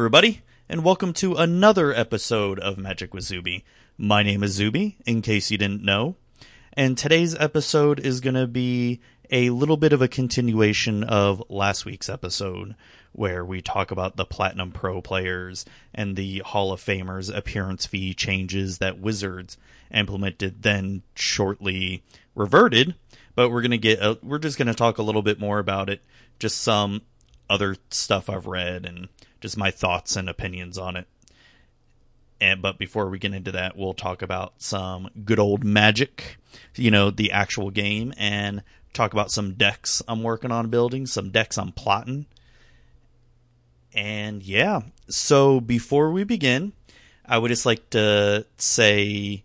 Everybody, and welcome to another episode of Magic with Zuby. My name is Zuby, in case you didn't know, and today's episode is going to be a little bit of a continuation of last week's episode, where we talk about the Platinum Pro players and the Hall of Famers appearance fee changes that Wizards implemented, then shortly reverted. But we're gonna get, a, we're just gonna talk a little bit more about it, just some other stuff I've read and just my thoughts and opinions on it. And but before we get into that, we'll talk about some good old magic, you know, the actual game, and talk about some decks I'm working on building, some decks I'm plotting. And yeah, so before we begin, I would just like to say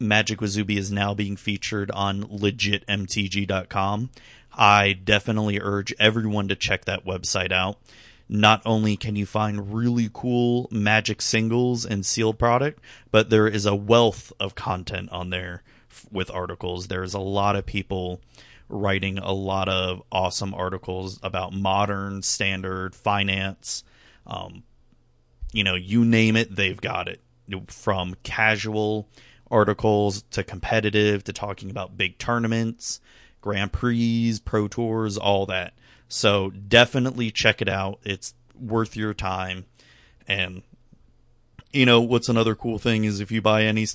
Magic with Zuby is now being featured on legitmtg.com. I definitely urge everyone to check that website out not only can you find really cool magic singles and sealed product, but there is a wealth of content on there with articles. There's a lot of people writing a lot of awesome articles about modern, standard, finance. Um, you know, you name it, they've got it. From casual articles to competitive to talking about big tournaments, Grand Prix, Pro Tours, all that. So definitely check it out. It's worth your time. And you know what's another cool thing is if you buy any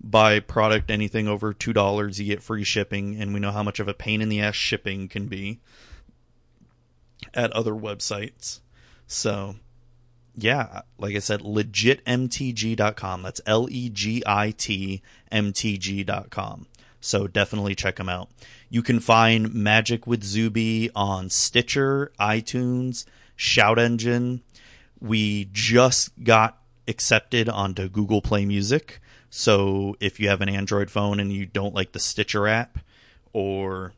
buy product anything over two dollars, you get free shipping, and we know how much of a pain in the ass shipping can be at other websites. So yeah, like I said, legitmtg.com. That's L E G I T M T G.com. So definitely check them out. You can find Magic with Zuby on Stitcher, iTunes, Shout Engine. We just got accepted onto Google Play Music. So if you have an Android phone and you don't like the Stitcher app or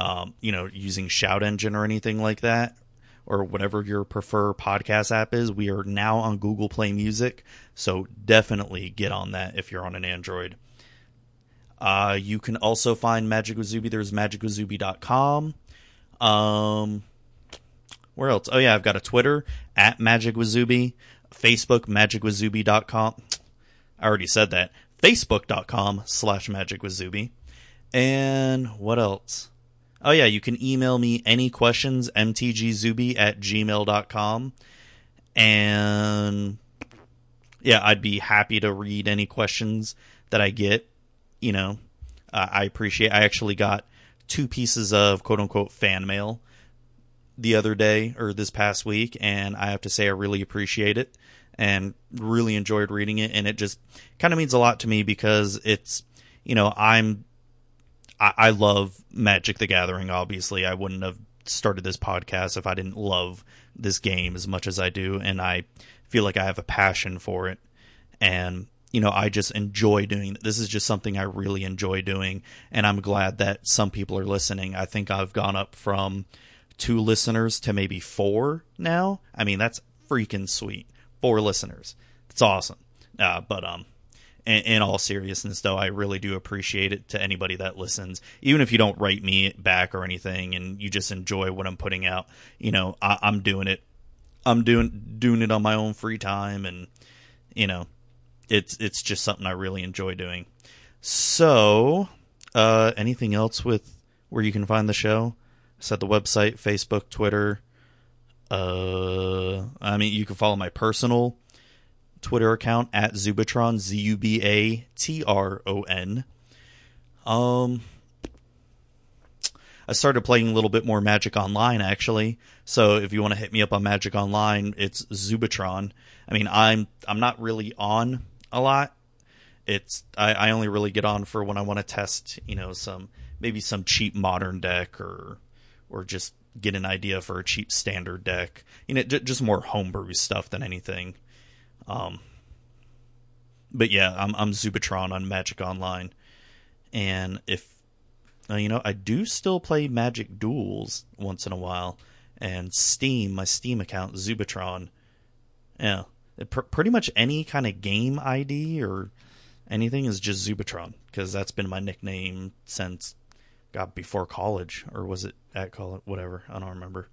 um, you know, using Shout Engine or anything like that, or whatever your prefer podcast app is, we are now on Google Play Music. So definitely get on that if you're on an Android. Uh, you can also find Magic with Zuby. There's magicwithzuby.com. Um, where else? Oh yeah, I've got a Twitter at Magic with Facebook magicwithzuby.com. I already said that. Facebook.com slash Magic with. And what else? Oh yeah, you can email me any questions, mtgzuby at gmail.com. And yeah, I'd be happy to read any questions that I get you know, uh, I appreciate. I actually got two pieces of quote unquote fan mail the other day or this past week, and I have to say I really appreciate it and really enjoyed reading it. And it just kind of means a lot to me because it's, you know, I'm, I, I love Magic the Gathering. Obviously, I wouldn't have started this podcast if I didn't love this game as much as I do, and I feel like I have a passion for it. And you know, I just enjoy doing this is just something I really enjoy doing and I'm glad that some people are listening. I think I've gone up from two listeners to maybe four now. I mean, that's freaking sweet. Four listeners. It's awesome. Uh, but um in, all seriousness though, I really do appreciate it to anybody that listens. Even if you don't write me back or anything and you just enjoy what I'm putting out, you know, I, I'm doing it I'm doing doing it on my own free time and you know, it's it's just something I really enjoy doing. So, uh, anything else with where you can find the show? I said the website, Facebook, Twitter. Uh, I mean, you can follow my personal Twitter account at Zubatron, Z U B A T R O N. Um, I started playing a little bit more Magic Online actually. So if you want to hit me up on Magic Online, it's Zubatron. I mean, I'm I'm not really on a lot. It's I, I only really get on for when I want to test, you know, some maybe some cheap modern deck or or just get an idea for a cheap standard deck. You know, just more homebrew stuff than anything. Um, but yeah, I'm I'm Zubatron on Magic Online, and if uh, you know, I do still play Magic Duels once in a while, and Steam, my Steam account, Zubatron. Yeah, pr- pretty much any kind of game ID or anything is just Zubatron because that's been my nickname since God before college or was it at college? Whatever, I don't remember.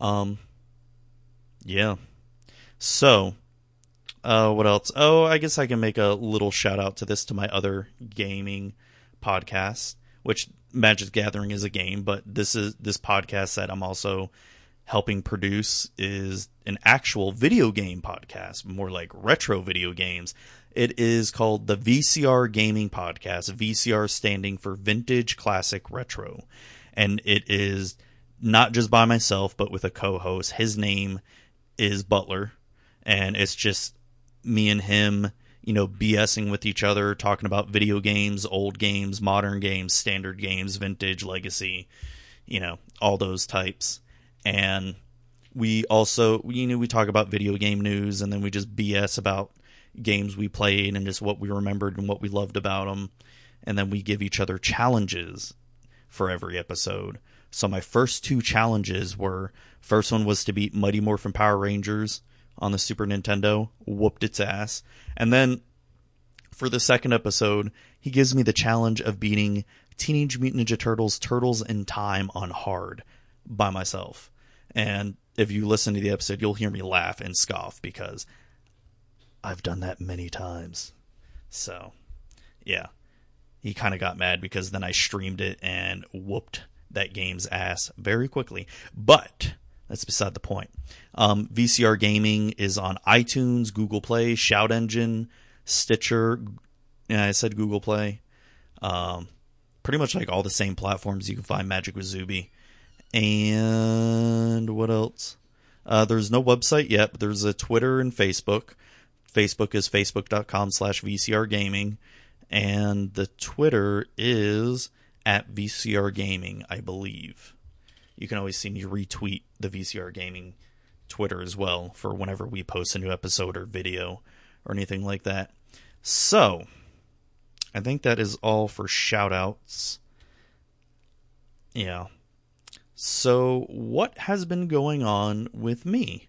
Um, yeah. So, uh, what else? Oh, I guess I can make a little shout out to this to my other gaming podcast, which Magic Gathering is a game, but this is this podcast that I'm also helping produce is an actual video game podcast, more like retro video games. It is called the VCR Gaming Podcast, VCR standing for Vintage Classic Retro. And it is not just by myself, but with a co host. His name is Butler. And it's just me and him, you know, BSing with each other, talking about video games, old games, modern games, standard games, vintage, legacy, you know, all those types. And we also, you know, we talk about video game news and then we just BS about games we played and just what we remembered and what we loved about them. And then we give each other challenges for every episode. So my first two challenges were first one was to beat Mighty Morphin Power Rangers on the Super Nintendo, whooped its ass. And then for the second episode, he gives me the challenge of beating Teenage Mutant Ninja Turtles Turtles in Time on hard by myself. And if you listen to the episode, you'll hear me laugh and scoff because I've done that many times. So, yeah. He kind of got mad because then I streamed it and whooped that game's ass very quickly. But that's beside the point. Um, VCR Gaming is on iTunes, Google Play, Shout Engine, Stitcher. Yeah, I said Google Play. Um, pretty much like all the same platforms you can find Magic with Zuby. And what else? Uh, there's no website yet, but there's a Twitter and Facebook. Facebook is facebook.com slash VCR Gaming. And the Twitter is at VCR Gaming, I believe. You can always see me retweet the VCR Gaming Twitter as well for whenever we post a new episode or video or anything like that. So, I think that is all for shout outs. Yeah. So, what has been going on with me?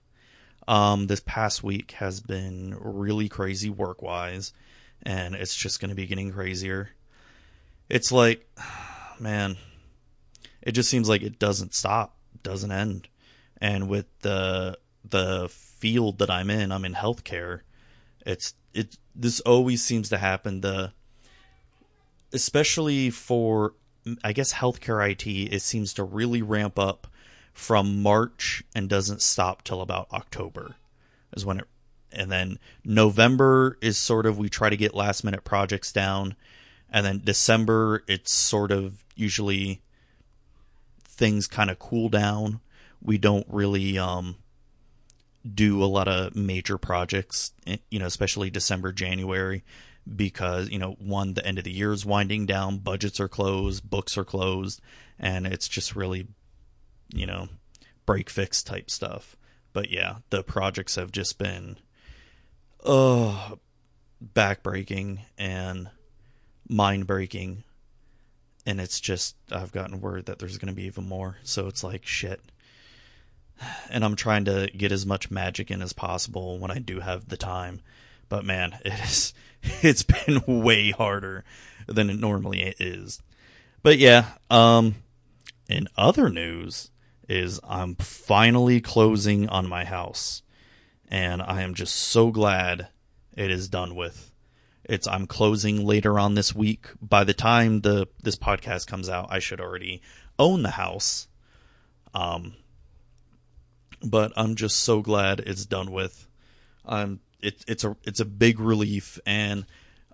Um, this past week has been really crazy work wise, and it's just going to be getting crazier. It's like, man, it just seems like it doesn't stop, doesn't end. And with the the field that I'm in, I'm in healthcare. It's it this always seems to happen. The especially for I guess healthcare IT, it seems to really ramp up from March and doesn't stop till about October is when it and then November is sort of we try to get last minute projects down and then December it's sort of usually things kind of cool down. We don't really um, do a lot of major projects, eh, you know, especially December, January because you know one the end of the year is winding down budgets are closed books are closed and it's just really you know break fix type stuff. But yeah the projects have just been uh backbreaking and mind breaking and it's just i've gotten word that there's going to be even more. So it's like shit. And i'm trying to get as much magic in as possible when i do have the time but man it is it's been way harder than it normally is. But yeah, um in other news is I'm finally closing on my house and I am just so glad it is done with. It's I'm closing later on this week. By the time the this podcast comes out, I should already own the house. Um but I'm just so glad it's done with. I'm it, it's a it's a big relief, and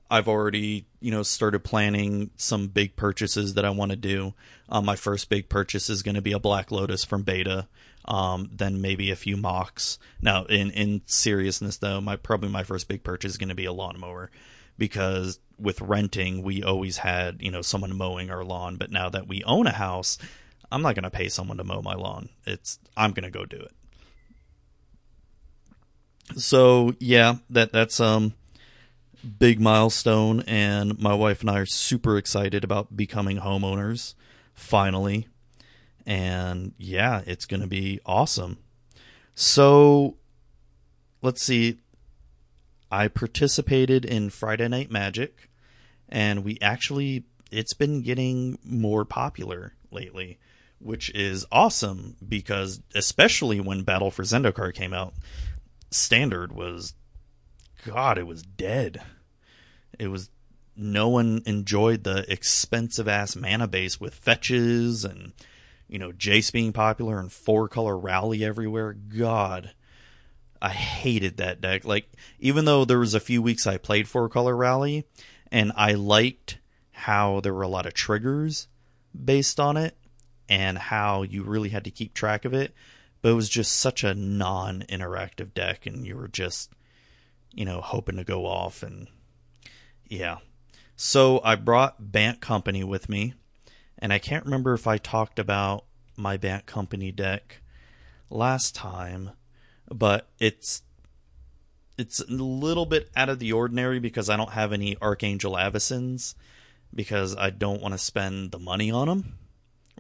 I've already you know started planning some big purchases that I want to do. Um, my first big purchase is going to be a Black Lotus from Beta. Um, then maybe a few mocks. Now, in in seriousness though, my probably my first big purchase is going to be a lawnmower because with renting we always had you know someone mowing our lawn, but now that we own a house, I'm not going to pay someone to mow my lawn. It's I'm going to go do it so yeah, that that's um big milestone and my wife and I are super excited about becoming homeowners finally. And yeah, it's going to be awesome. So let's see I participated in Friday Night Magic and we actually it's been getting more popular lately, which is awesome because especially when Battle for Zendikar came out, standard was, God, it was dead. It was no one enjoyed the expensive ass mana base with fetches and you know Jace being popular and four color rally everywhere. God, I hated that deck. Like even though there was a few weeks I played four color rally and I liked how there were a lot of triggers based on it and how you really had to keep track of it, but it was just such a non-interactive deck and you were just you know hoping to go off and yeah so I brought Bant Company with me, and I can't remember if I talked about my Bant Company deck last time, but it's it's a little bit out of the ordinary because I don't have any Archangel Avacyns because I don't want to spend the money on them,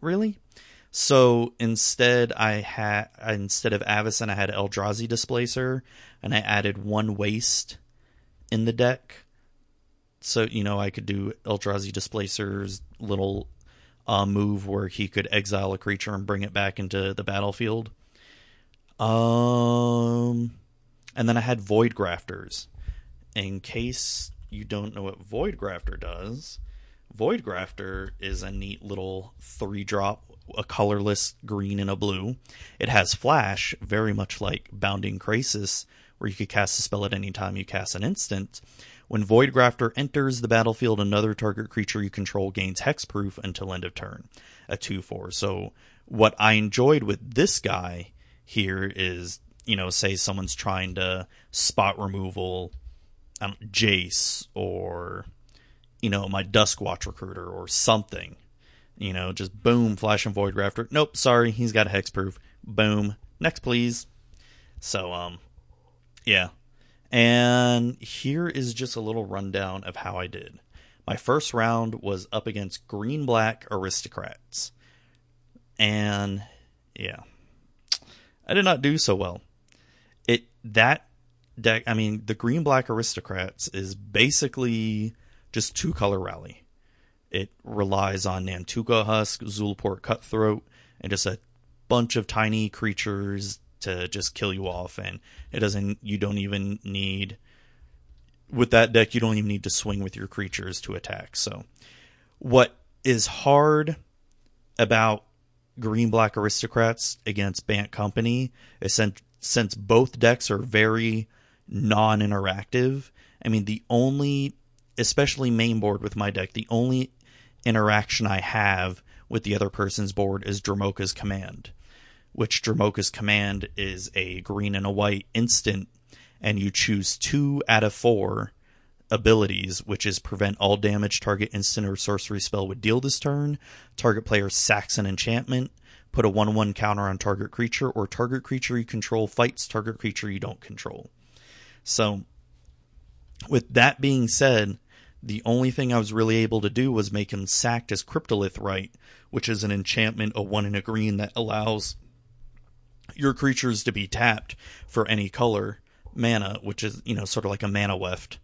really. So instead, I had instead of Avacyn, I had Eldrazi Displacer, and I added one waste in the deck so you know I could do Eldrazi Displacer's little uh, move where he could exile a creature and bring it back into the battlefield. Um, and then I had Void Grafters. In case you don't know what Void Grafter does, Void Grafter is a neat little three drop, a colorless green and a blue. It has flash, very much like Bounding Krasis, where you could cast a spell at any time you cast an instant. When Void Grafter enters the battlefield, another target creature you control gains hexproof until end of turn. A 2 4. So, what I enjoyed with this guy here is, you know, say someone's trying to spot removal Jace or, you know, my Duskwatch recruiter or something. You know, just boom, flash and Void Grafter. Nope, sorry, he's got a hexproof. Boom. Next, please. So, um, yeah, and here is just a little rundown of how I did. My first round was up against green black aristocrats. And yeah. I did not do so well. It that deck I mean the green black aristocrats is basically just two color rally. It relies on Nantuko Husk, Zulaport Cutthroat, and just a bunch of tiny creatures to just kill you off. And it doesn't you don't even need with that deck you don't even need to swing with your creatures to attack. So what is hard about green black aristocrats against bant company is since, since both decks are very non-interactive i mean the only especially main board with my deck the only interaction i have with the other person's board is Dromoka's command which Dromoka's command is a green and a white instant, and you choose two out of four abilities, which is prevent all damage target instant or sorcery spell would deal this turn, target player sacks an enchantment, put a 1 1 counter on target creature, or target creature you control fights target creature you don't control. So, with that being said, the only thing I was really able to do was make him sacked as Cryptolith Rite, which is an enchantment, a 1 in a green that allows your creatures to be tapped for any color mana, which is you know sort of like a mana weft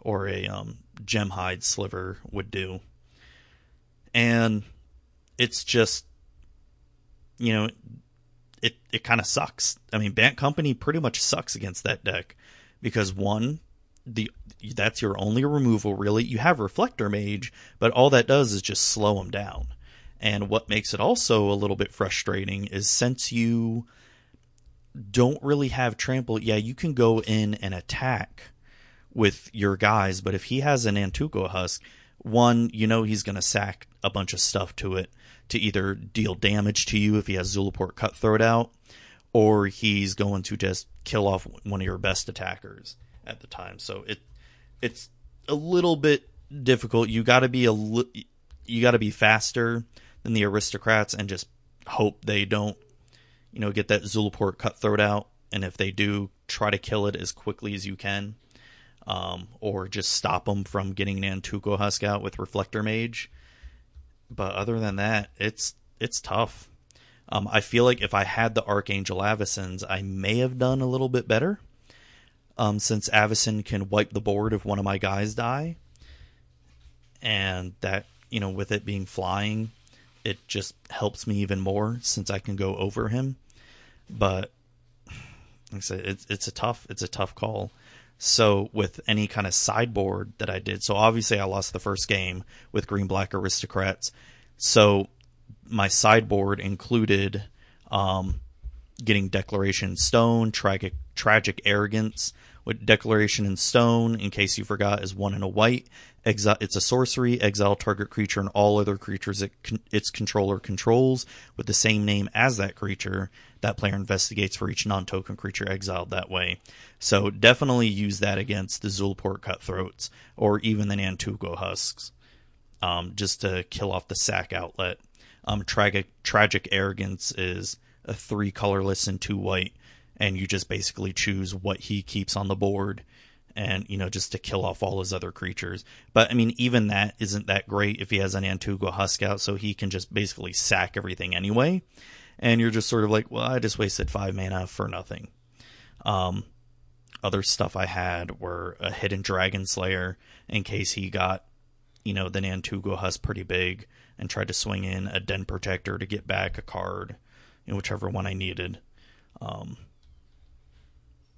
or a um, gemhide sliver would do, and it's just you know it it kind of sucks. I mean, Bant Company pretty much sucks against that deck because one the that's your only removal really. You have Reflector Mage, but all that does is just slow them down. And what makes it also a little bit frustrating is since you don't really have trample, yeah, you can go in and attack with your guys, but if he has an Antuco Husk, one, you know he's going to sack a bunch of stuff to it to either deal damage to you if he has Zulaport Cutthroat out, or he's going to just kill off one of your best attackers at the time. So it it's a little bit difficult. You got to be a li- you got to be faster than the aristocrats and just hope they don't you know, get that Zulaport cutthroat out, and if they do, try to kill it as quickly as you can, um, or just stop them from getting Nantuko Husk out with Reflector Mage. But other than that, it's it's tough. Um, I feel like if I had the Archangel Avacyns, I may have done a little bit better. Um, since Avacyn can wipe the board if one of my guys die, and that you know, with it being flying, it just helps me even more since I can go over him. But like I said, it's it's a tough it's a tough call. So with any kind of sideboard that I did, so obviously I lost the first game with Green Black Aristocrats. So my sideboard included um, getting Declaration Stone, tragic tragic arrogance. With Declaration in Stone, in case you forgot, is one in a white. Exile, it's a sorcery. Exile target creature and all other creatures it con- its controller controls with the same name as that creature. That player investigates for each non-token creature exiled that way. So definitely use that against the Zulaport Cutthroats or even the Nantuko Husks, um, just to kill off the sack outlet. Um, tragic tragic arrogance is three colorless and two white, and you just basically choose what he keeps on the board and you know just to kill off all his other creatures. But I mean, even that isn't that great if he has an Nantuko Husk out, so he can just basically sack everything anyway. And you're just sort of like, well, I just wasted five mana for nothing. Um, other stuff I had were a hidden Dragon Slayer in case he got, you know, the Nantuko Husk pretty big and tried to swing in a Den Protector to get back a card, in whichever one I needed. Um,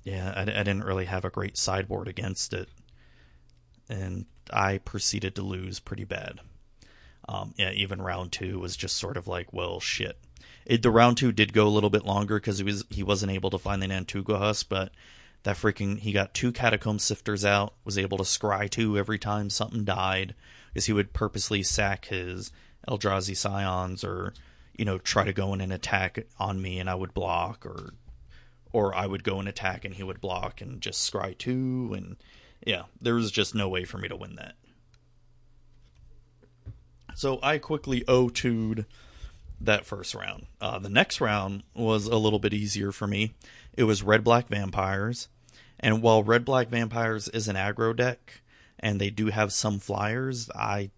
yeah, I, I didn't really have a great sideboard against it, and I proceeded to lose pretty bad. Um, yeah, even round two was just sort of like, well, shit. It, the round two did go a little bit longer because he was he wasn't able to find the Nantuko Husk, but that freaking he got two catacomb sifters out, was able to scry two every time something died, because he would purposely sack his Eldrazi Scions or you know try to go in and attack on me, and I would block or or I would go and attack and he would block and just scry two and yeah, there was just no way for me to win that. So I quickly O2'd that first round. Uh, the next round was a little bit easier for me. It was red black vampires, and while red black vampires is an aggro deck and they do have some flyers, I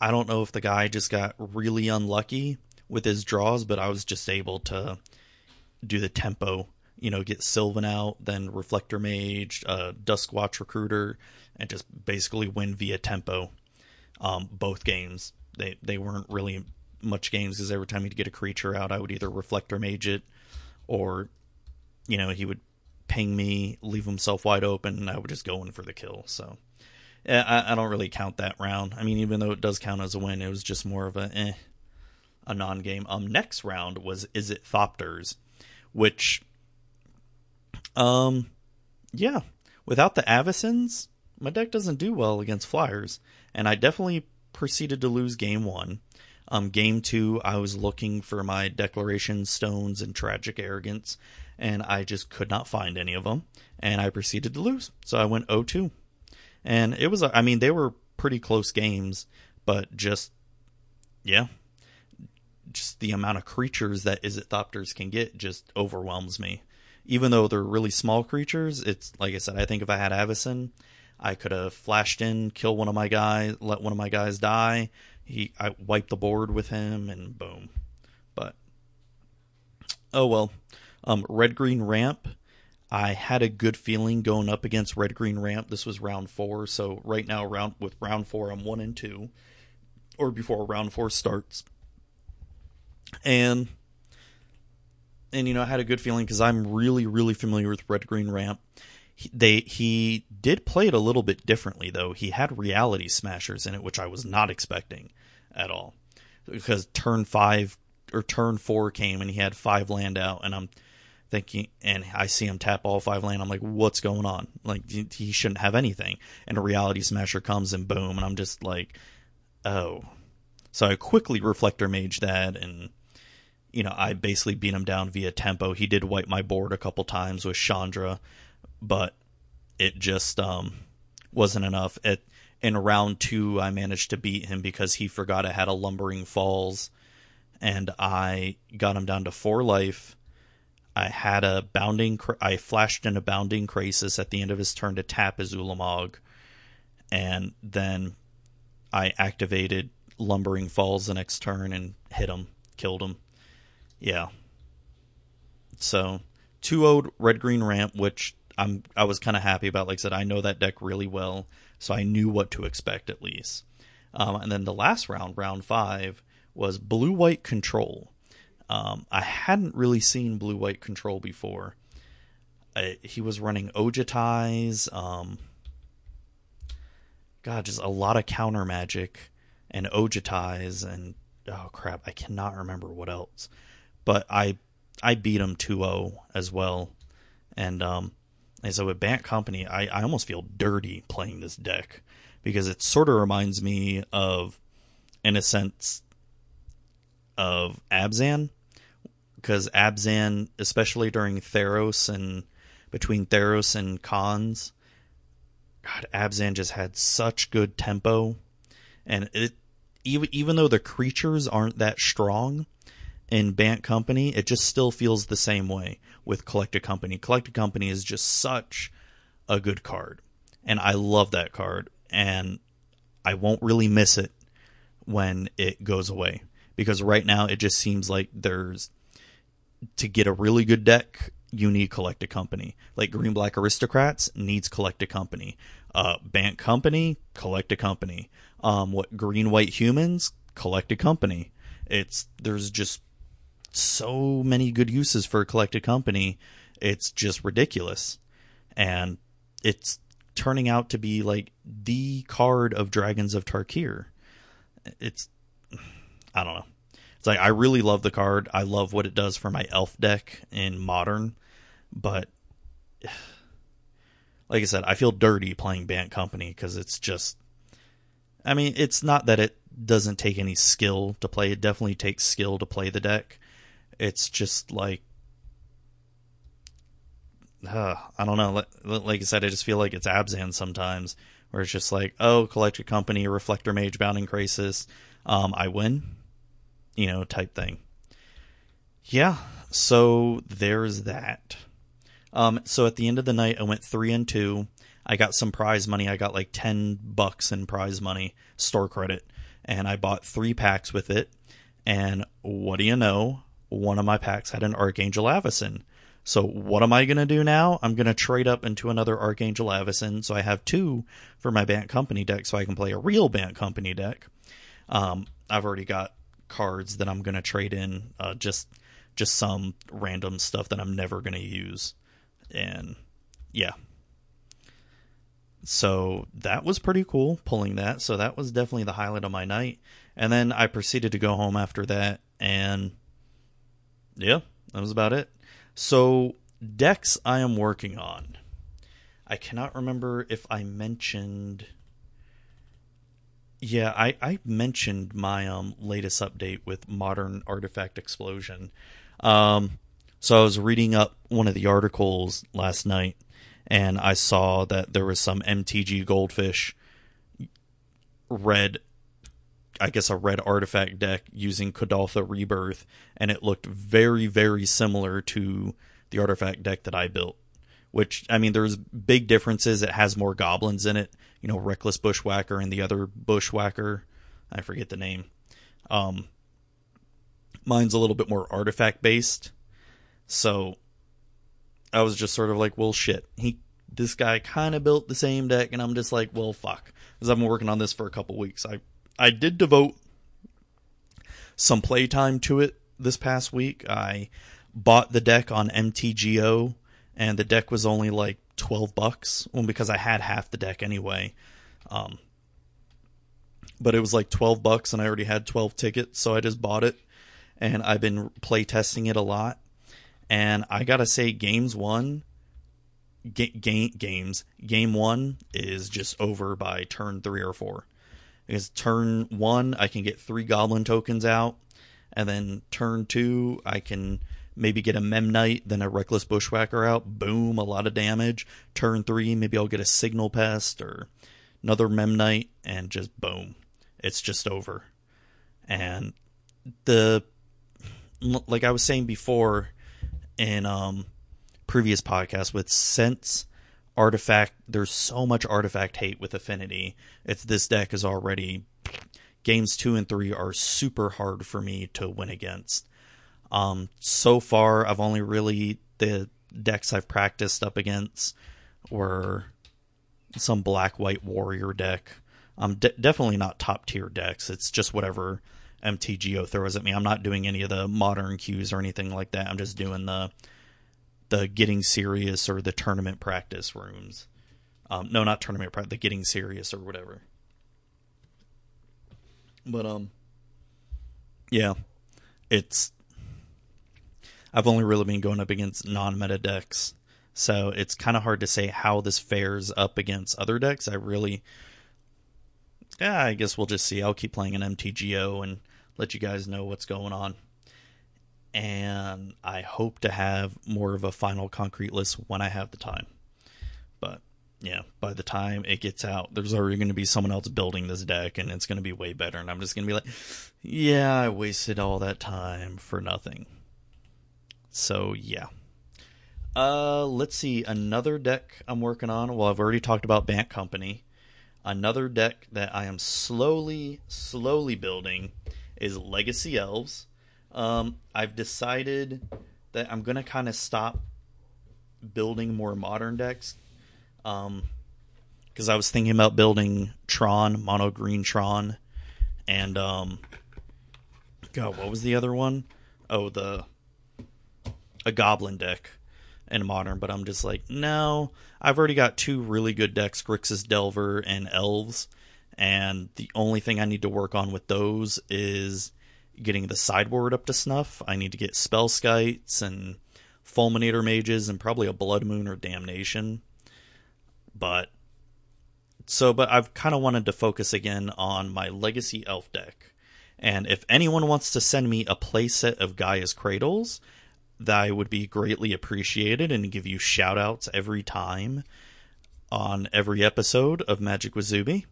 I don't know if the guy just got really unlucky with his draws, but I was just able to do the tempo. You know, get Sylvan out, then Reflector Mage, uh, Duskwatch Recruiter, and just basically win via tempo. Um, both games, they they weren't really much games because every time he'd get a creature out, I would either Reflector Mage it, or you know he would ping me, leave himself wide open, and I would just go in for the kill. So. I, I don't really count that round. I mean, even though it does count as a win, it was just more of a eh, a non-game. Um, next round was is it Thopters, which, um, yeah, without the Avacyns, my deck doesn't do well against flyers, and I definitely proceeded to lose game one. Um, game two, I was looking for my Declaration Stones and Tragic Arrogance, and I just could not find any of them, and I proceeded to lose. So I went 0-2. And it was, I mean, they were pretty close games, but just, yeah, just the amount of creatures that Izzet can get just overwhelms me. Even though they're really small creatures, it's like I said, I think if I had Avacyn, I could have flashed in, kill one of my guys, let one of my guys die. He I wiped the board with him and boom. But oh well. Um, red green ramp. I had a good feeling going up against red green ramp. This was round four, so right now round with round four I'm one and two. Or before round four starts and and you know I had a good feeling because I'm really really familiar with Red Green Ramp. He, they he did play it a little bit differently though. He had Reality Smashers in it, which I was not expecting at all. Because turn five or turn four came and he had five land out, and I'm thinking, and I see him tap all five land. I'm like, what's going on? Like he shouldn't have anything. And a Reality Smasher comes and boom, and I'm just like, oh. So I quickly Reflector Mage that and you know, I basically beat him down via tempo. He did wipe my board a couple times with Chandra, but it just um, wasn't enough. At in round two, I managed to beat him because he forgot I had a lumbering falls, and I got him down to four life. I had a bounding. I flashed in a bounding Krasis at the end of his turn to tap his Ulamog, and then I activated lumbering falls the next turn and hit him, killed him yeah. So, 2 0 red green ramp, which I'm I was kind of happy about. Like I said, I know that deck really well, so I knew what to expect at least. Um, and then the last round, round five, was blue white control. Um, I hadn't really seen blue white control before, I, he was running Ojutais. Um, God, just a lot of counter magic and Ojutais and oh crap, I cannot remember what else. But I I beat him 2-0 as well. And um and so with Bant Company, I, I almost feel dirty playing this deck because it sort of reminds me of in a sense of Abzan because Abzan, especially during Theros and between Theros and Khans, God, Abzan just had such good tempo, and it even even though the creatures aren't that strong in Bant Company, it just still feels the same way with Collected Company. Collected Company is just such a good card, and I love that card, and I won't really miss it when it goes away because right now it just seems like there's to get a really good deck you need collect a company. Like Green Black Aristocrats needs collect a company. Uh, Company, a company. Um, what Green White Humans, collect a company. It's there's just so many good uses for a collected company. It's just ridiculous, and it's turning out to be like the card of Dragons of Tarkir. It's I don't know. It's like I really love the card. I love what it does for my elf deck in modern, but like I said, I feel dirty playing Bant Company because it's just. I mean, it's not that it doesn't take any skill to play. It definitely takes skill to play the deck. It's just like uh, I don't know. Like I said, I just feel like it's Abzan sometimes, where it's just like, oh, Collected Company, Reflector Mage, Bounding Krasis, um, I win you know, type thing. Yeah, so there's that. Um, so at the end of the night, I went three and two. I got some prize money. I got like ten bucks in prize money, store credit, and I bought three packs with it. And what do you know? One of my packs had an Archangel Avacyn. So what am I going to do now? I'm going to trade up into another Archangel Avacyn. So I have two for my Bant Company deck, so I can play a real Bant Company deck. Um, I've already got cards that I'm going to trade in. Uh, just just some random stuff that I'm never going to use, and yeah. So that was pretty cool pulling that. So that was definitely the highlight of my night. And then I proceeded to go home after that, and yeah, that was about it. So decks I am working on. I cannot remember if I mentioned yeah, I, I mentioned my um, latest update with Modern Artifact Explosion. Um, so I was reading up one of the articles last night, and I saw that there was some MTG Goldfish red, I guess a red artifact deck using Kuldotha Rebirth, and it looked very, very similar to the artifact deck that I built. Which I mean, there's big differences. It has more goblins in it, you know, Reckless Bushwhacker and the other Bushwhacker. I forget the name. Um, mine's a little bit more artifact based. So I was just sort of like, well, shit. He, this guy kind of built the same deck, and I'm just like, well, fuck. Because I've been working on this for a couple weeks. I, I did devote some playtime to it this past week. I bought the deck on MTGO, and the deck was only like 12 bucks well, because I had half the deck anyway. Um, but it was like 12 bucks and I already had 12 tickets, so I just bought it and I've been play testing it a lot. And I got to say games 1 ga- game games game 1 is just over by turn 3 or 4. Because turn 1 I can get 3 goblin tokens out and then turn 2 I can maybe get a Memnite, then a Reckless Bushwhacker out. Boom, a lot of damage. Turn three, maybe I'll get a Signal Pest or another Memnite, and just boom, it's just over. And the like I was saying before in um previous podcast with Sense artifact there's so much artifact hate with affinity it's this deck is already games two and three are super hard for me to win against um, so far, I've only really the decks I've practiced up against were some black white warrior deck. Um, de- definitely not top tier decks. It's just whatever MTGO throws at me. I'm not doing any of the modern queues or anything like that. I'm just doing the the getting serious or the tournament practice rooms. Um, no, not tournament practice, the getting serious or whatever. But um, yeah, it's. I've only really been going up against non-meta decks, so it's kind of hard to say how this fares up against other decks. I really, yeah, I guess we'll just see. I'll keep playing an MTGO and let you guys know what's going on and I hope to have more of a final concrete list when I have the time. But yeah, by the time it gets out, there's already going to be someone else building this deck, and it's going to be way better. And I'm just going to be like, yeah, I wasted all that time for nothing. So yeah. Uh, let's see another deck I'm working on. Well, I've already talked about Bant Company. Another deck that I am slowly, slowly building is Legacy Elves um, I've decided that I'm gonna kind of stop building more modern decks. Um, because I was thinking about building Tron, mono green Tron, and um, God, what was the other one? Oh, the a Goblin deck in modern. But I'm just like, no, I've already got two really good decks, Grixis Delver and Elves, and the only thing I need to work on with those is getting the sideboard up to snuff. I need to get spell skites and fulminator mages and probably a blood moon or damnation. But so but I've kind of wanted to focus again on my legacy elf deck. And if anyone wants to send me a playset of Gaea's Cradles, that would be greatly appreciated and give you shout outs every time on every episode of Magic with Zuby.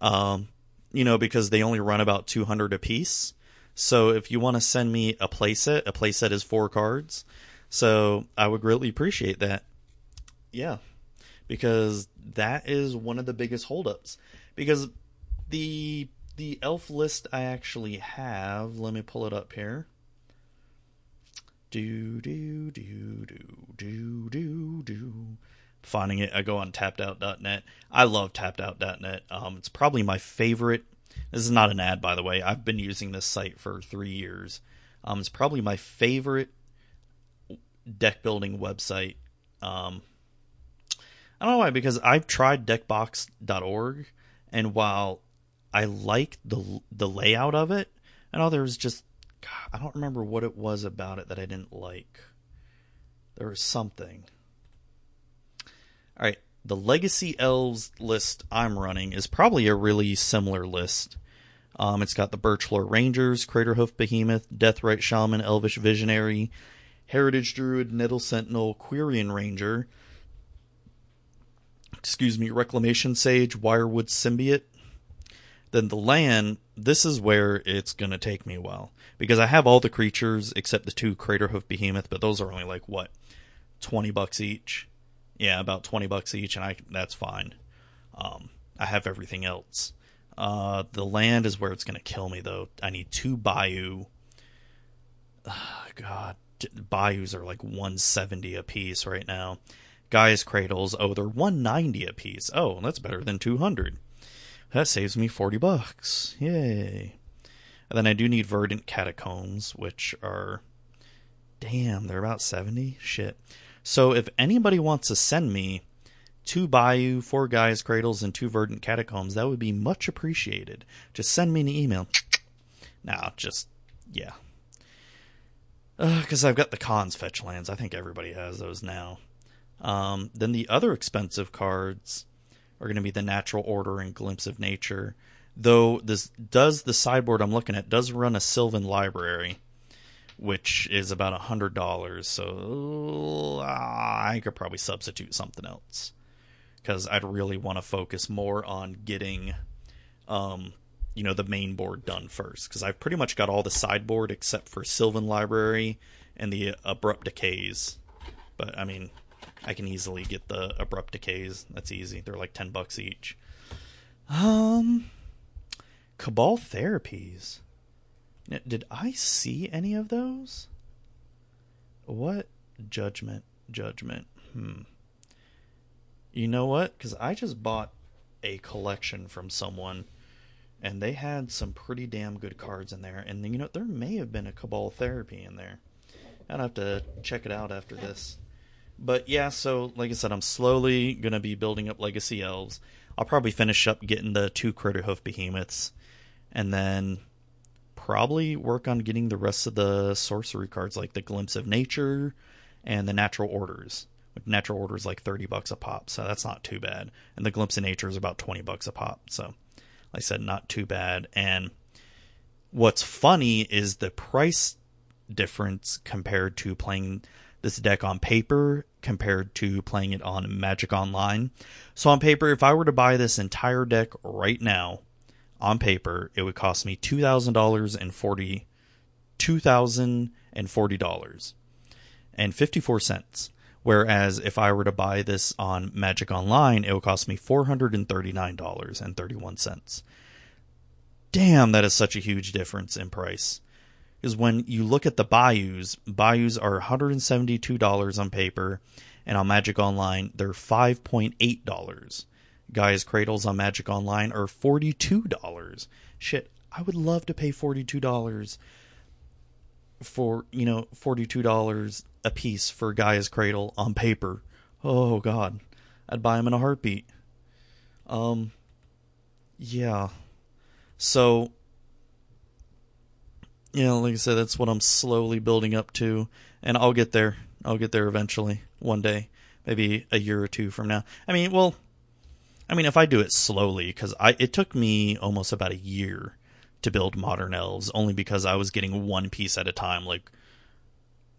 Um, you know, because they only run about 200 a piece. So if you want to send me a playset, a playset is four cards. So I would greatly appreciate that. Yeah. Because that is one of the biggest holdups. Because the the elf list I actually have, let me pull it up here. Do do do do do do do. Finding it, I go on tappedout.net. I love tappedout.net. Um, it's probably my favorite this is not an ad, by the way. I've been using this site for three years. Um, it's probably my favorite deck building website. Um, I don't know why, because I've tried deckbox.org, and while I like the the layout of it, I know there's just I don't remember what it was about it that I didn't like. There was something. All right, the Legacy Elves list I'm running is probably a really similar list. Um, it's got the Birchlore Rangers, Craterhoof Behemoth, Deathrite Shaman, Elvish Visionary, Heritage Druid, Nettle Sentinel, Quirion Ranger, excuse me, Reclamation Sage, Wirewood Symbiote. Then the land, this is where it's going to take me a while. Because I have all the creatures except the two Craterhoof Behemoth, but those are only like, what, 20 bucks each? Yeah, about twenty bucks each, and I that's fine. Um, I have everything else. Uh, the land is where it's going to kill me, though. I need two Bayou. God, Bayous are like 170 a piece right now. Gaea's Cradles, oh, they're 190 a piece. Oh, that's better than 200. That saves me 40 bucks. Yay. And then I do need Verdant Catacombs, which are. Damn, they're about 70? Shit. So if anybody wants to send me two Bayou, four Gaea's Cradles, and two Verdant Catacombs, that would be much appreciated. Just send me an email. Now, just, yeah. Because uh, I've got the Khans fetch lands. I think everybody has those now. Um, then the other expensive cards are going to be the Natural Order and Glimpse of Nature. Though this does the sideboard I'm looking at does run a Sylvan Library which is about a hundred dollars. So uh, I could probably substitute something else because I'd really want to focus more on getting, um, you know, the main board done first because I've pretty much got all the sideboard except for Sylvan Library and the Abrupt Decays. But I mean, I can easily get the Abrupt Decays. That's easy. They're like ten bucks each. Um, Cabal Therapies. Did I see any of those? What judgment? Judgment. Hmm. You know what? Because I just bought a collection from someone, and they had some pretty damn good cards in there. And you know, there may have been a Cabal Therapy in there. I'd have to check it out after this. But yeah, so like I said, I'm slowly gonna be building up Legacy Elves. I'll probably finish up getting the two Craterhoof Behemoths, and then probably work on getting the rest of the sorcery cards, like the Glimpse of Nature and the Natural Orders. Natural orders like thirty bucks a pop, so that's not too bad. And the Glimpse of Nature is about twenty bucks a pop, so like I said, not too bad. And what's funny is the price difference compared to playing this deck on paper compared to playing it on Magic Online. So on paper, if I were to buy this entire deck right now, on paper, it would cost me two thousand dollars and forty two thousand and forty dollars and fifty four cents. Whereas if I were to buy this on Magic Online, it would cost me four hundred and thirty nine dollars and thirty one cents. Damn, that is such a huge difference in price. Because when you look at the bayous, bayous are $172 on paper, and on Magic Online, they're $5.8. Gaea's Cradles on Magic Online are $42. Shit, I would love to pay $42 for, you know, $42 a piece for Gaea's Cradle on paper. Oh, God. I'd buy them in a heartbeat. Um, yeah. So, you know, like I said, that's what I'm slowly building up to, and I'll get there. I'll get there eventually, one day, maybe a year or two from now. I mean, well, I mean, if I do it slowly, because I it took me almost about a year to build modern elves, only because I was getting one piece at a time. Like,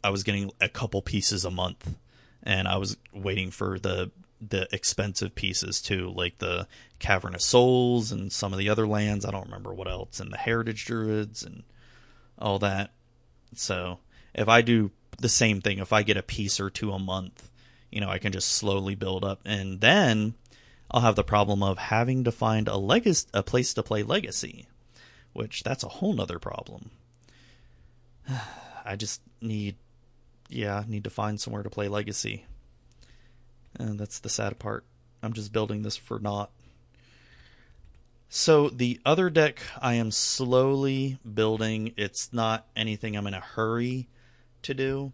I was getting a couple pieces a month, and I was waiting for the the expensive pieces too, like the Cavern of Souls and some of the other lands. I don't remember what else, and the Heritage Druids and all that. So if I do the same thing, if I get a piece or two a month, you know, I can just slowly build up, and then I'll have the problem of having to find a legacy, a place to play Legacy, which that's a whole nother problem. I just need, yeah, need to find somewhere to play Legacy, and that's the sad part. I'm just building this for naught. So the other deck I am slowly building. It's not anything I'm in a hurry to do.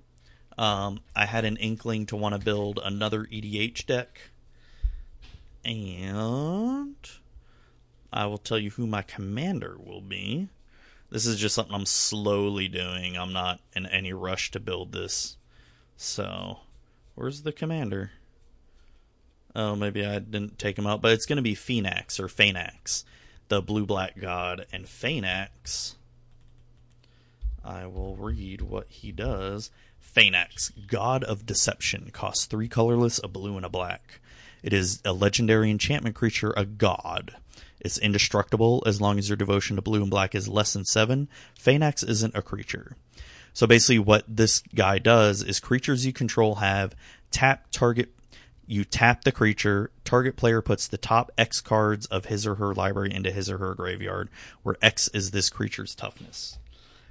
Um, I had an inkling to want to build another EDH deck, and I will tell you who my commander will be. This is just something I'm slowly doing. I'm not in any rush to build this. So, where's the commander? Oh, maybe I didn't take him out, but it's going to be Phoenix or Phenax, the blue black god. And Phenax, I will read what he does. Phenax, god of deception, costs three colorless, a blue, and a black. It is a legendary enchantment creature, a god. It's indestructible as long as your devotion to blue and black is less than seven. Phenax isn't a creature. So basically, what this guy does is creatures you control have tap target you tap the creature, target player puts the top X cards of his or her library into his or her graveyard, where X is this creature's toughness.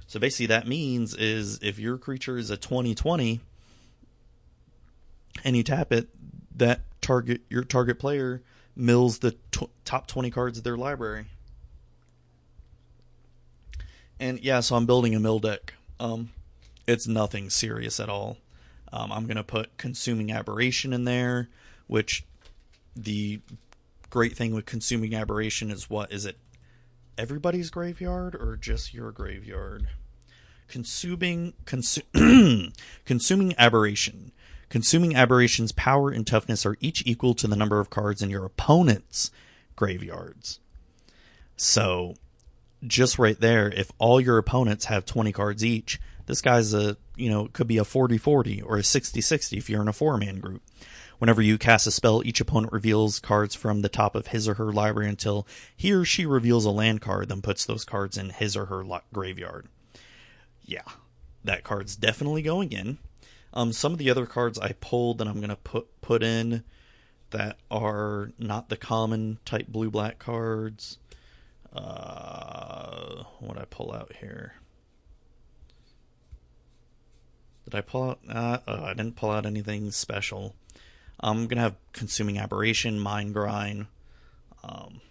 So basically, that means is if your creature is a 2020 and you tap it, that target your target player mills the top 20 cards of their library. And yeah, so I'm building a mill deck. Um, it's nothing serious at all. Um, I'm going to put Consuming Aberration in there, which the great thing with Consuming Aberration is what? Is it everybody's graveyard or just your graveyard? Consuming, consu- consuming Aberration. Consuming Aberration's power and toughness are each equal to the number of cards in your opponent's graveyards. So, just right there, if all your opponents have 20 cards each, this guy's a, you know, it could be a 40 40 or a 60 60 if you're in a four man group. Whenever you cast a spell, each opponent reveals cards from the top of his or her library until he or she reveals a land card, then puts those cards in his or her graveyard. Yeah, that card's definitely going in. Um, some of the other cards I pulled that I'm going to put put in that are not the common type blue black cards. Uh, what I pull out here? Did I pull out? Uh, oh, I didn't pull out anything special. I'm gonna have consuming aberration, mind grind. Um,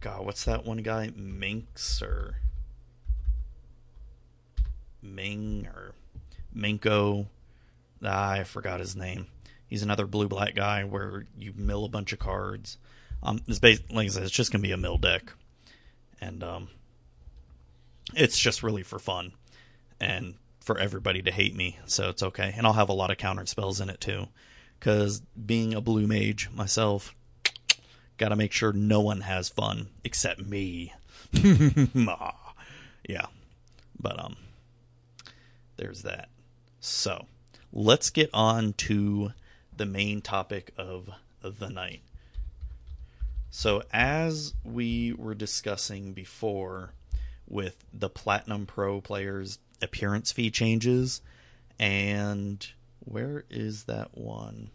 God, what's that one guy? Minx or Ming or Minko? ah, I forgot his name. He's another blue black guy where you mill a bunch of cards. Um, it's based, like I said, it's just gonna be a mill deck, and um, it's just really for fun and for everybody to hate me, so it's okay. And I'll have a lot of counter spells in it too, because being a blue mage myself, got to make sure no one has fun except me. yeah, but um, there's that. So let's get on to the main topic of the night. So, as we were discussing before with the Platinum Pro players' appearance fee changes, and where is that one?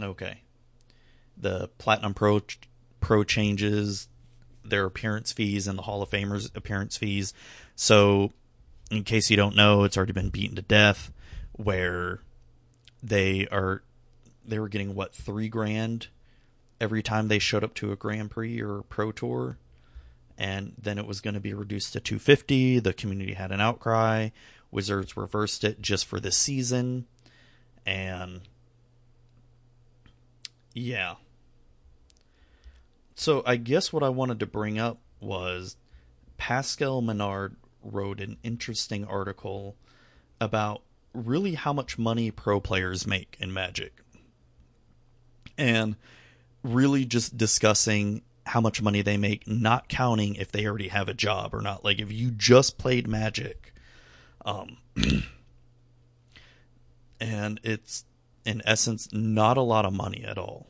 Okay. The Platinum Pro Pro changes their appearance fees and the Hall of Famers appearance fees. So, in case you don't know, it's already been beaten to death where they are they were getting what three grand every time they showed up to a Grand Prix or a Pro Tour, and then it was going to be reduced to 250. The community had an outcry. Wizards reversed it just for this season, and yeah. So I guess what I wanted to bring up was Pascal Maynard wrote an interesting article about really how much money pro players make in Magic. And really just discussing how much money they make, not counting if they already have a job or not. Like if you just played Magic, um, and it's in essence not a lot of money at all.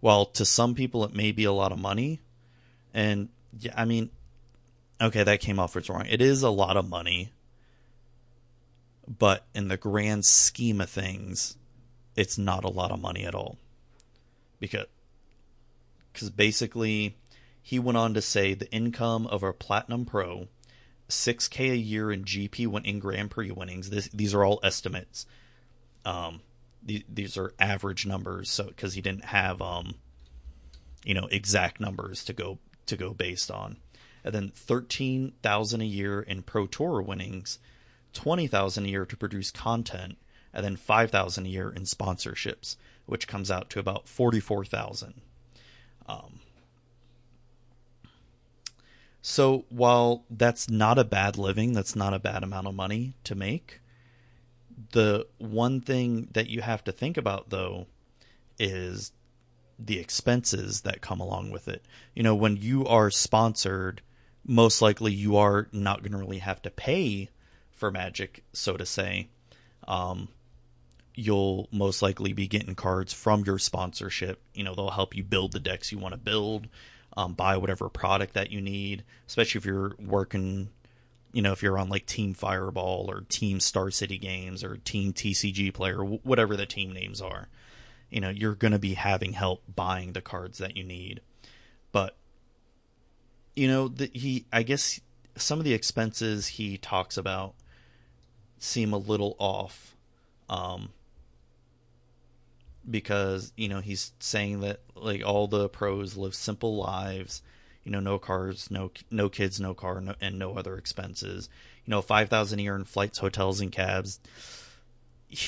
While to some people it may be a lot of money, and yeah, I mean, okay, that came off as wrong. It is a lot of money, but in the grand scheme of things, it's not a lot of money at all. Because because basically he went on to say the income of a platinum pro 6k a year in gp went in grand prix winnings this, these are all estimates. Um, these, these are average numbers so because he didn't have um, you know exact numbers to go to go based on. And then 13,000 a year in pro tour winnings 20,000 a year to produce content and then 5,000 a year in sponsorships which comes out to about 44,000 um, so while that's not a bad living, that's not a bad amount of money to make. The one thing that you have to think about though is the expenses that come along with it. You know, when you are sponsored, most likely you are not going to really have to pay for magic, so to say. Um, you'll most likely be getting cards from your sponsorship. You know, they'll help you build the decks you want to build, um, buy whatever product that you need, especially if you're working, you know, if you're on like Team Fireball or Team Star City Games or Team TCG Player, whatever the team names are. You know, you're going to be having help buying the cards that you need. But, you know, the, he, I guess some of the expenses he talks about seem a little off. Um, because you know he's saying that like all the pros live simple lives you know no cars no no kids no car no, and no other expenses. You know 5000 a year in flights hotels and cabs.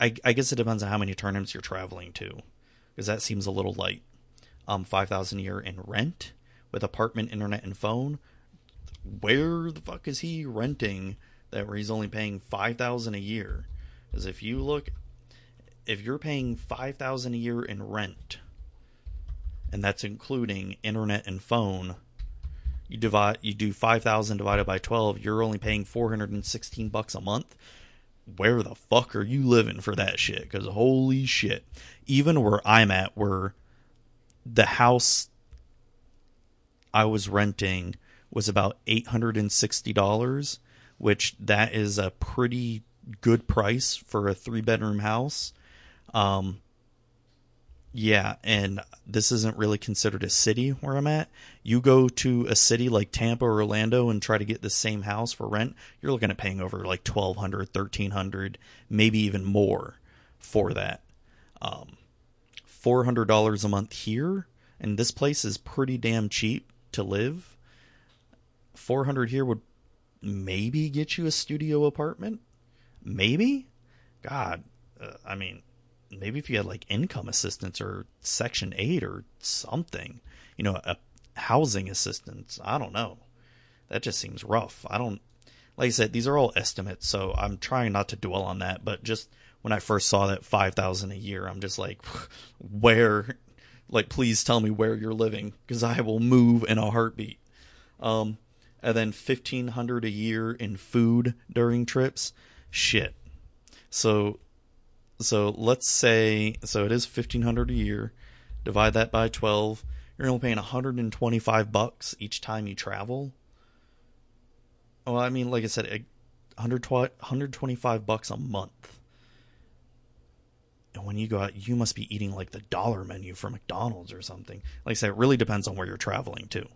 I, I guess it depends on how many tournaments you're traveling to because that seems a little light. Um 5000 a year in rent with apartment internet and phone. Where the fuck is he renting that where he's only paying 5000 a year? Because if you look if you're paying five thousand a year in rent, and that's including internet and phone, you divide you do five thousand divided by twelve, you're only paying four hundred and sixteen bucks a month. Where the fuck are you living for that shit? Because holy shit, even where I'm at, where the house I was renting was about eight hundred and sixty dollars, which that is a pretty good price for a three bedroom house. Um, yeah, and this isn't really considered a city where I'm at. You go to a city like Tampa or Orlando and try to get the same house for rent, you're looking at paying over like 1200 1300 maybe even more for that. Um, $400 a month here, and this place is pretty damn cheap to live. 400 here would maybe get you a studio apartment maybe. God, uh, I mean, maybe if you had like income assistance or Section Eight or something, you know, a housing assistance. I don't know. That just seems rough. I don't. Like I said, these are all estimates, so I'm trying not to dwell on that. But just when I first saw that five thousand a year, I'm just like, where? Like, please tell me where you're living, because I will move in a heartbeat. Um, and then fifteen hundred a year in food during trips. Shit. So, so let's say so it is fifteen hundred a year. Divide that by twelve. You're only paying 125 bucks each time you travel. Well, I mean, like I said, 125 bucks a month. And when you go out, you must be eating like the dollar menu for McDonald's or something. Like I said, it really depends on where you're traveling to,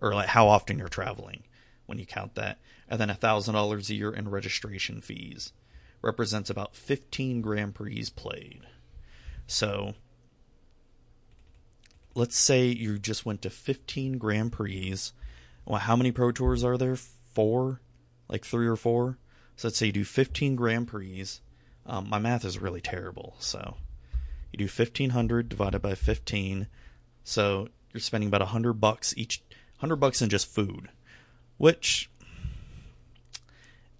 or like how often you're traveling when you count that. And then $1,000 a year in registration fees represents about 15 Grand Prix played. So let's say you just went to 15 Grand Prix. Well, how many Pro Tours are there? Four? Like three or four? So let's say you do 15 Grand Prix. Um, my math is really terrible. So you do 1500 divided by 15. So you're spending about 100 bucks each, 100 bucks in just food, which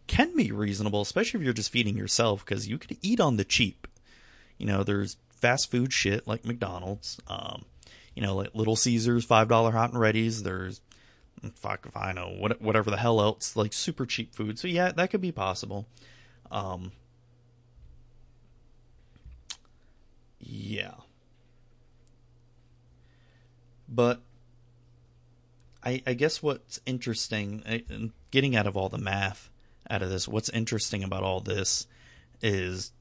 can be reasonable, especially if you're just feeding yourself because you could eat on the cheap. You know, there's fast food shit like McDonald's. Um, you know, like Little Caesars, five dollar hot and ready's. There's fuck if I know what whatever the hell else, like super cheap food. So yeah, that could be possible. Um, yeah, but I, I guess what's interesting, getting out of all the math out of this, what's interesting about all this is,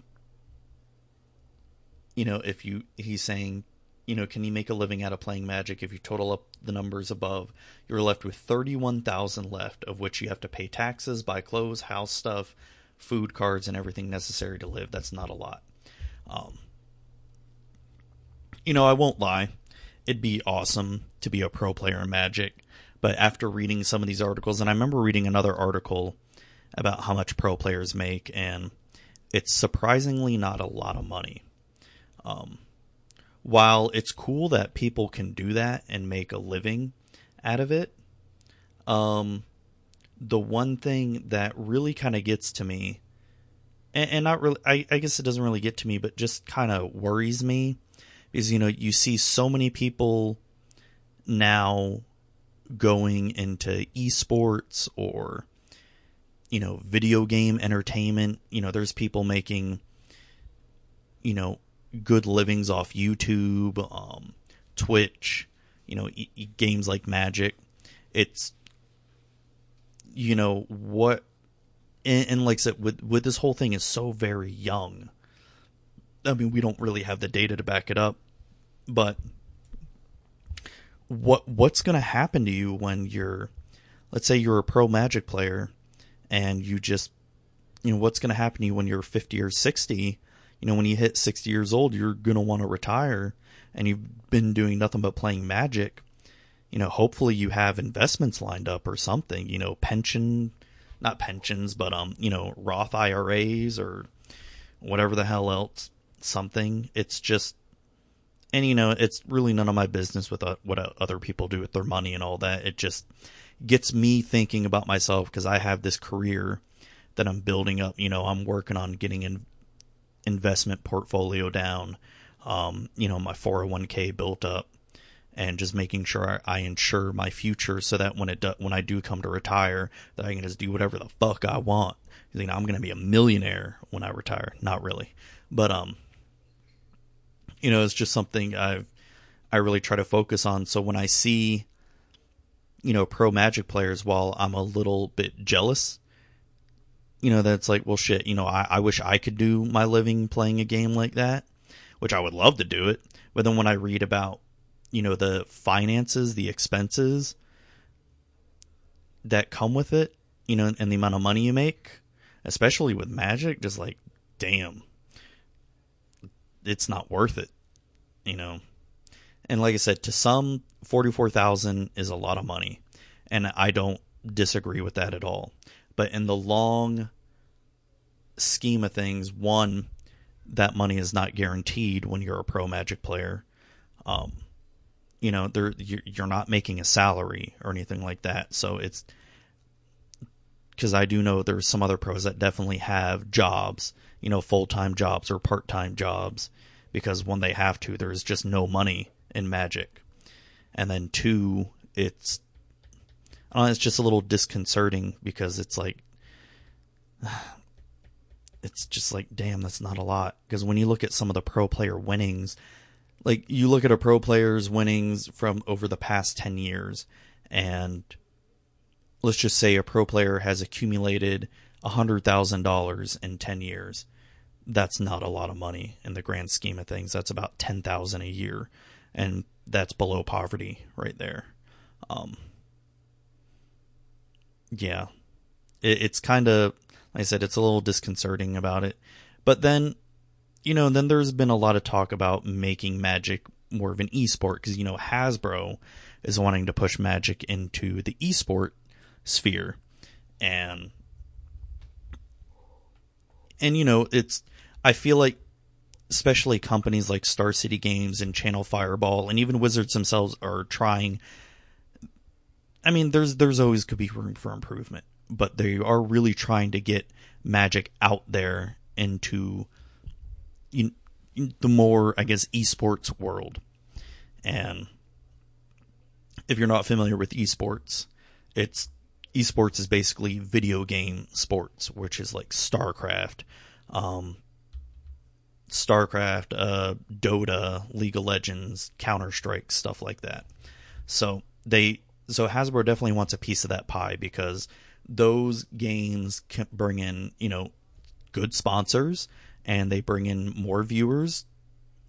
you know, if you he's saying you know, can you make a living out of playing Magic? If you total up the numbers above, you're left with 31,000 left, of which you have to pay taxes, buy clothes, house stuff, food cards, and everything necessary to live. That's not a lot. Um, you know, I won't lie. It'd be awesome to be a pro player in Magic, but after reading some of these articles, and I remember reading another article about how much pro players make, and it's surprisingly not a lot of money. Um, while it's cool that people can do that and make a living out of it, um, the one thing that really kind of gets to me, and, and not really, I, I, guess it doesn't really get to me, but just kind of worries me, is you know you see so many people now going into esports or you know video game entertainment. You know, there's people making you know good livings off YouTube, um, Twitch, you know, e- e- games like Magic. It's you know what, and, and like I said, with with this whole thing is so very young. I mean, we don't really have the data to back it up, but what what's going to happen to you when you're, let's say you're a pro Magic player, and you just, you know, what's going to happen to you when you're 50 or 60 you know, when you hit 60 years old, you're going to want to retire and you've been doing nothing but playing magic. You know, hopefully you have investments lined up or something, you know, pension, not pensions, but, um, you know, Roth IRAs or whatever the hell else, something. It's just, and you know, it's really none of my business with uh, what other people do with their money and all that. It just gets me thinking about myself because I have this career that I'm building up. You know, I'm working on getting in, investment portfolio down, um, you know, my 401k built up, and just making sure I insure my future so that when it do, when I do come to retire, that I can just do whatever the fuck I want. You know, I'm going to be a millionaire when I retire. Not really, but um, you know, it's just something I've I really try to focus on. So when I see, you know, pro Magic players, while I'm a little bit jealous you know, that's like, well, shit, you know, I, I wish I could do my living playing a game like that, which I would love to do it. But then when I read about, you know, the finances, the expenses that come with it, you know, and the amount of money you make, especially with magic, just like, damn, it's not worth it, you know. And like I said, to some, 44,000 is a lot of money. And I don't disagree with that at all but in the long scheme of things, one, that money is not guaranteed when you're a pro Magic player. Um, you know, there you're not making a salary or anything like that. So it's because I do know there's some other pros that definitely have jobs, you know, full time jobs or part time jobs, because when they have to, there's just no money in Magic. And then two, it's know, it's just a little disconcerting because it's like it's just like damn that's not a lot. Because when you look at some of the pro player winnings like you look at a pro player's winnings from over the past 10 years and let's just say a pro player has accumulated $100,000 in 10 years that's not a lot of money in the grand scheme of things. That's about 10,000 a year and that's below poverty right there. Um, yeah, it, it's kind of like I said, it's a little disconcerting about it. But then, you know, then there's been a lot of talk about making Magic more of an esport because you know Hasbro is wanting to push Magic into the esport sphere, and and you know it's I feel like especially companies like Star City Games and Channel Fireball and even Wizards themselves are trying I mean, there's there's always could be room for improvement, but they are really trying to get Magic out there into you, the more, I guess, esports world. And if you're not familiar with esports, it's esports is basically video game sports, which is like StarCraft, um, StarCraft, uh, Dota, League of Legends, Counter Strike, stuff like that. So they so Hasbro definitely wants a piece of that pie because those games can bring in, you know, good sponsors and they bring in more viewers.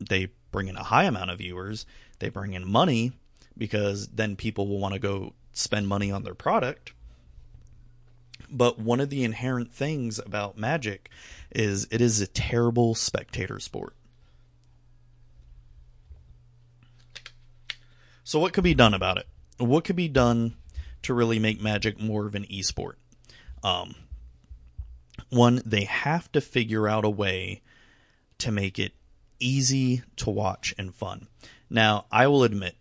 They bring in a high amount of viewers. They bring in money because then people will want to go spend money on their product. But one of the inherent things about Magic is it is a terrible spectator sport. So, what could be done about it? what could be done to really make Magic more of an esport? Um, one, they have to figure out a way to make it easy to watch and fun. Now, I will admit,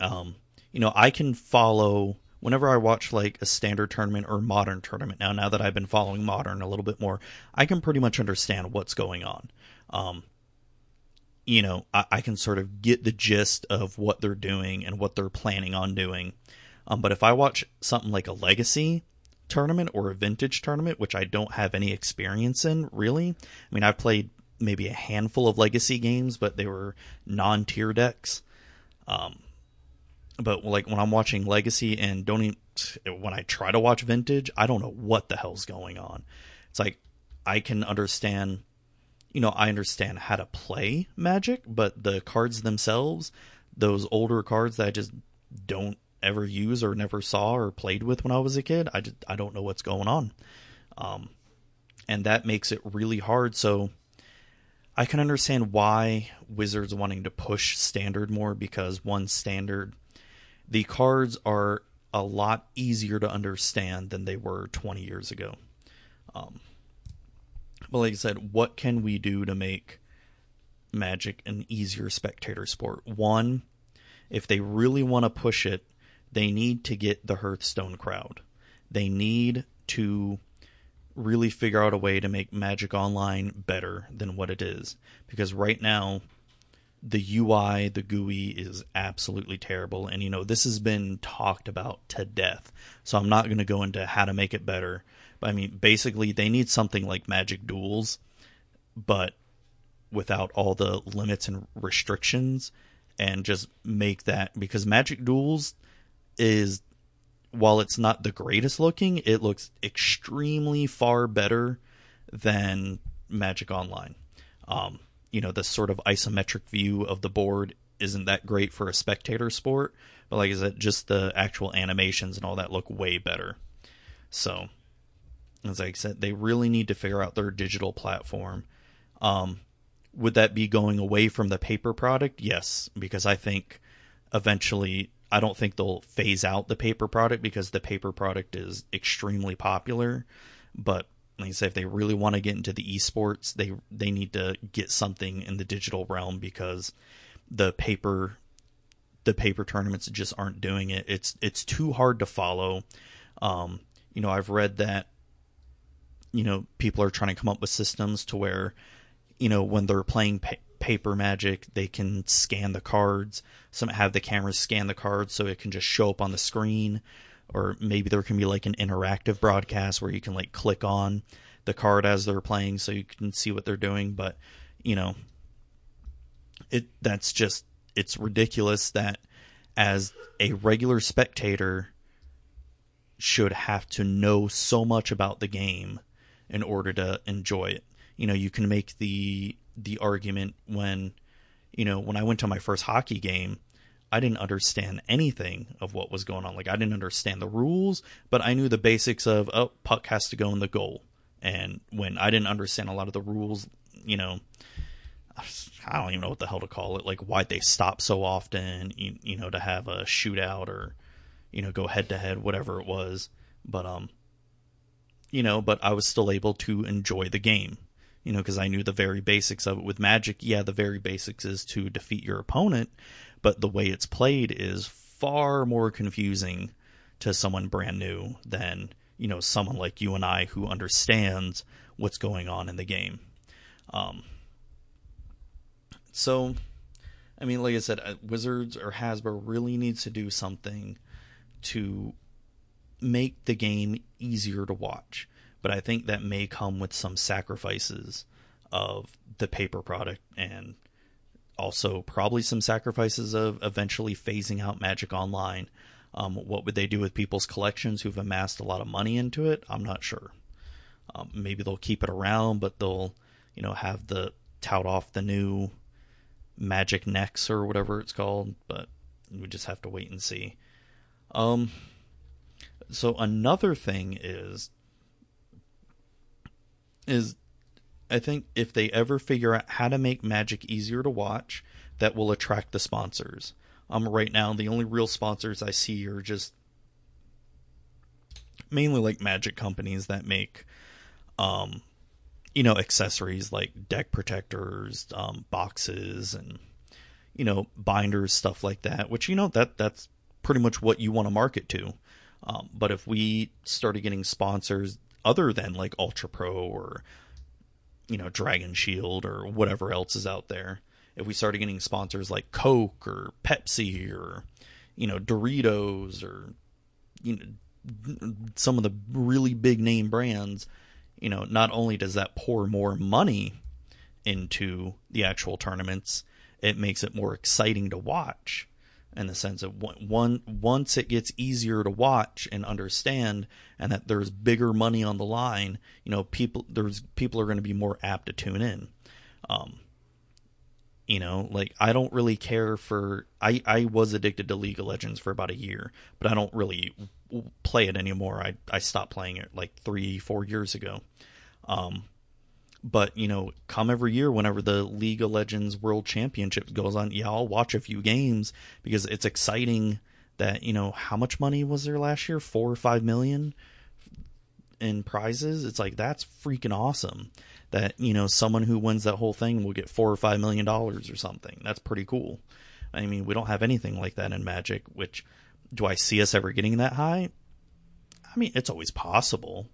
um, you know, I can follow whenever I watch like a standard tournament or modern tournament. Now, now that I've been following modern a little bit more, I can pretty much understand what's going on. Um, you know, I, I, can sort of get the gist of what they're doing and what they're planning on doing. Um, but if I watch something like a legacy tournament or a vintage tournament, which I don't have any experience in, really, I mean, I've played maybe a handful of legacy games, but they were non tier decks. Um, but like when I'm watching legacy and don't even, when I try to watch vintage, I don't know what the hell's going on. It's like I can understand you know, I understand how to play Magic, but the cards themselves, those older cards that I just don't ever use or never saw or played with when I was a kid, I just I don't know what's going on. Um, and that makes it really hard. So I can understand why Wizards wanting to push standard more because one standard, the cards are a lot easier to understand than they were 20 years ago. Um, but like I said, what can we do to make Magic an easier spectator sport? One, if they really want to push it, they need to get the Hearthstone crowd. They need to really figure out a way to make Magic Online better than what it is. Because right now, the UI, the GUI is absolutely terrible. And, you know, this has been talked about to death. So I'm not going to go into how to make it better. But I mean, basically, they need something like Magic Duels, but without all the limits and restrictions, and just make that because Magic Duels is while it's not the greatest looking, it looks extremely far better than Magic Online. Um, you know, the sort of isometric view of the board isn't that great for a spectator sport, but like I said, just the actual animations and all that look way better. So as I said, they really need to figure out their digital platform. Um, would that be going away from the paper product? Yes, because I think eventually I don't think they'll phase out the paper product because the paper product is extremely popular. But like I say, if they really want to get into the esports, they they need to get something in the digital realm because the paper the paper tournaments just aren't doing it. It's it's too hard to follow. Um, you know, I've read that you know people are trying to come up with systems to where you know when they're playing pa- paper magic they can scan the cards some have the cameras scan the cards so it can just show up on the screen or maybe there can be like an interactive broadcast where you can like click on the card as they're playing so you can see what they're doing but you know it that's just it's ridiculous that as a regular spectator should have to know so much about the game in order to enjoy it. You know, you can make the the argument when you know, when I went to my first hockey game, I didn't understand anything of what was going on. Like I didn't understand the rules, but I knew the basics of oh, puck has to go in the goal. And when I didn't understand a lot of the rules, you know, I don't even know what the hell to call it. Like why they stop so often, you, you know, to have a shootout or you know go head to head, whatever it was. But um, you know, but I was still able to enjoy the game, you know, because I knew the very basics of it. With Magic, yeah, the very basics is to defeat your opponent, but the way it's played is far more confusing to someone brand new than you know someone like you and I who understands what's going on in the game. Um, so, I mean, like I said, uh, Wizards or Hasbro really needs to do something to make the game easier to watch. But I think that may come with some sacrifices of the paper product and also probably some sacrifices of eventually phasing out Magic Online. Um, what would they do with people's collections who've amassed a lot of money into it? I'm not sure. Um, maybe they'll keep it around, but they'll, you know, have the tout off the new Magic Next or whatever it's called. But we just have to wait and see. Um, so another thing is is I think if they ever figure out how to make Magic easier to watch, that will attract the sponsors. Um, right now the only real sponsors I see are just mainly like Magic companies that make, um, you know, accessories like deck protectors, um, boxes, and you know, binders, stuff like that. Which you know that that's pretty much what you want to market to. Um, but if we started getting sponsors other than like Ultra Pro or you know Dragon Shield or whatever else is out there, if we started getting sponsors like Coke or Pepsi or you know Doritos or you know some of the really big name brands, you know, not only does that pour more money into the actual tournaments, it makes it more exciting to watch in the sense of one once it gets easier to watch and understand and that there's bigger money on the line you know people there's people are going to be more apt to tune in. Um you know like i don't really care for i i was addicted to league of legends for about a year but i don't really play it anymore. I i stopped playing it like three four years ago. Um but you know, come every year whenever the League of Legends World Championship goes on, yeah, I'll watch a few games because it's exciting. That you know, how much money was there last year? Four or five million in prizes. It's like that's freaking awesome. That you know, someone who wins that whole thing will get four or five million dollars or something. That's pretty cool. I mean, we don't have anything like that in Magic. Which do I see us ever getting that high? I mean, it's always possible,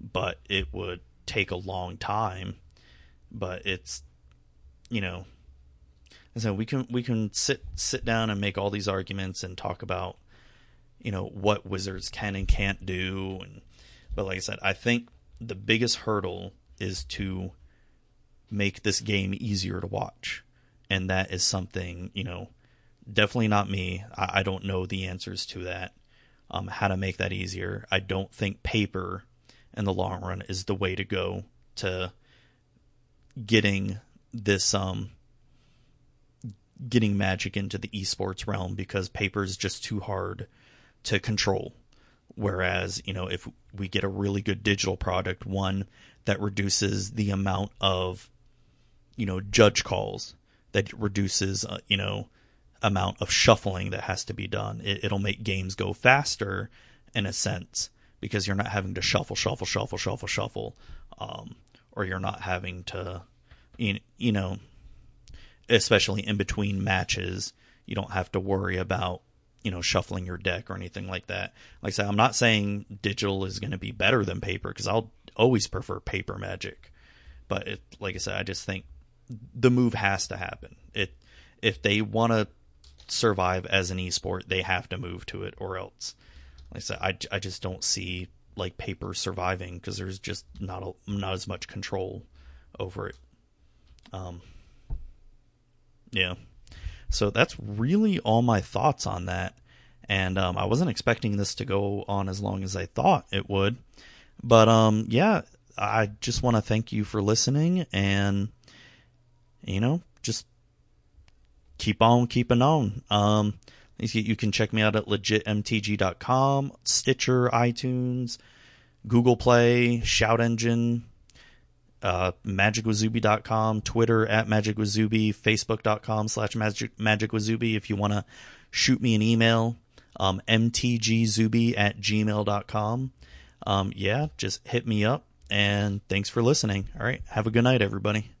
but it would take a long time, but it's you know so we can we can sit sit down and make all these arguments and talk about you know what wizards can and can't do and but like I said, I think the biggest hurdle is to make this game easier to watch. And that is something, you know, definitely not me. I, I don't know the answers to that. Um, how to make that easier. I don't think paper in the long run is the way to go to getting this um getting magic into the esports realm because paper is just too hard to control. Whereas you know if we get a really good digital product one that reduces the amount of you know judge calls that reduces uh, you know amount of shuffling that has to be done it, it'll make games go faster in a sense because you're not having to shuffle, shuffle, shuffle, shuffle, shuffle um, or you're not having to, you know, especially in between matches, you don't have to worry about you know shuffling your deck or anything like that. Like I said, I'm not saying digital is going to be better than paper because I'll always prefer paper Magic, but it, like I said, I just think the move has to happen. It if they want to survive as an esport, they have to move to it, or else, like I said, I, I just don't see like paper surviving because there's just not a, not as much control over it. Um, yeah. So that's really all my thoughts on that. And um, I wasn't expecting this to go on as long as I thought it would. But um, yeah, I just want to thank you for listening and, you know, just keep on keeping on. Um, you can check me out at legitmtg.com, Stitcher, iTunes, Google Play, Shout Engine, uh, magicwazubi.com, Twitter at magicwazubi, facebook.com slash magicwazubi if you want to shoot me an email, um, mtgzubi at gmail.com. Um, yeah, just hit me up and thanks for listening. All right. Have a good night, everybody.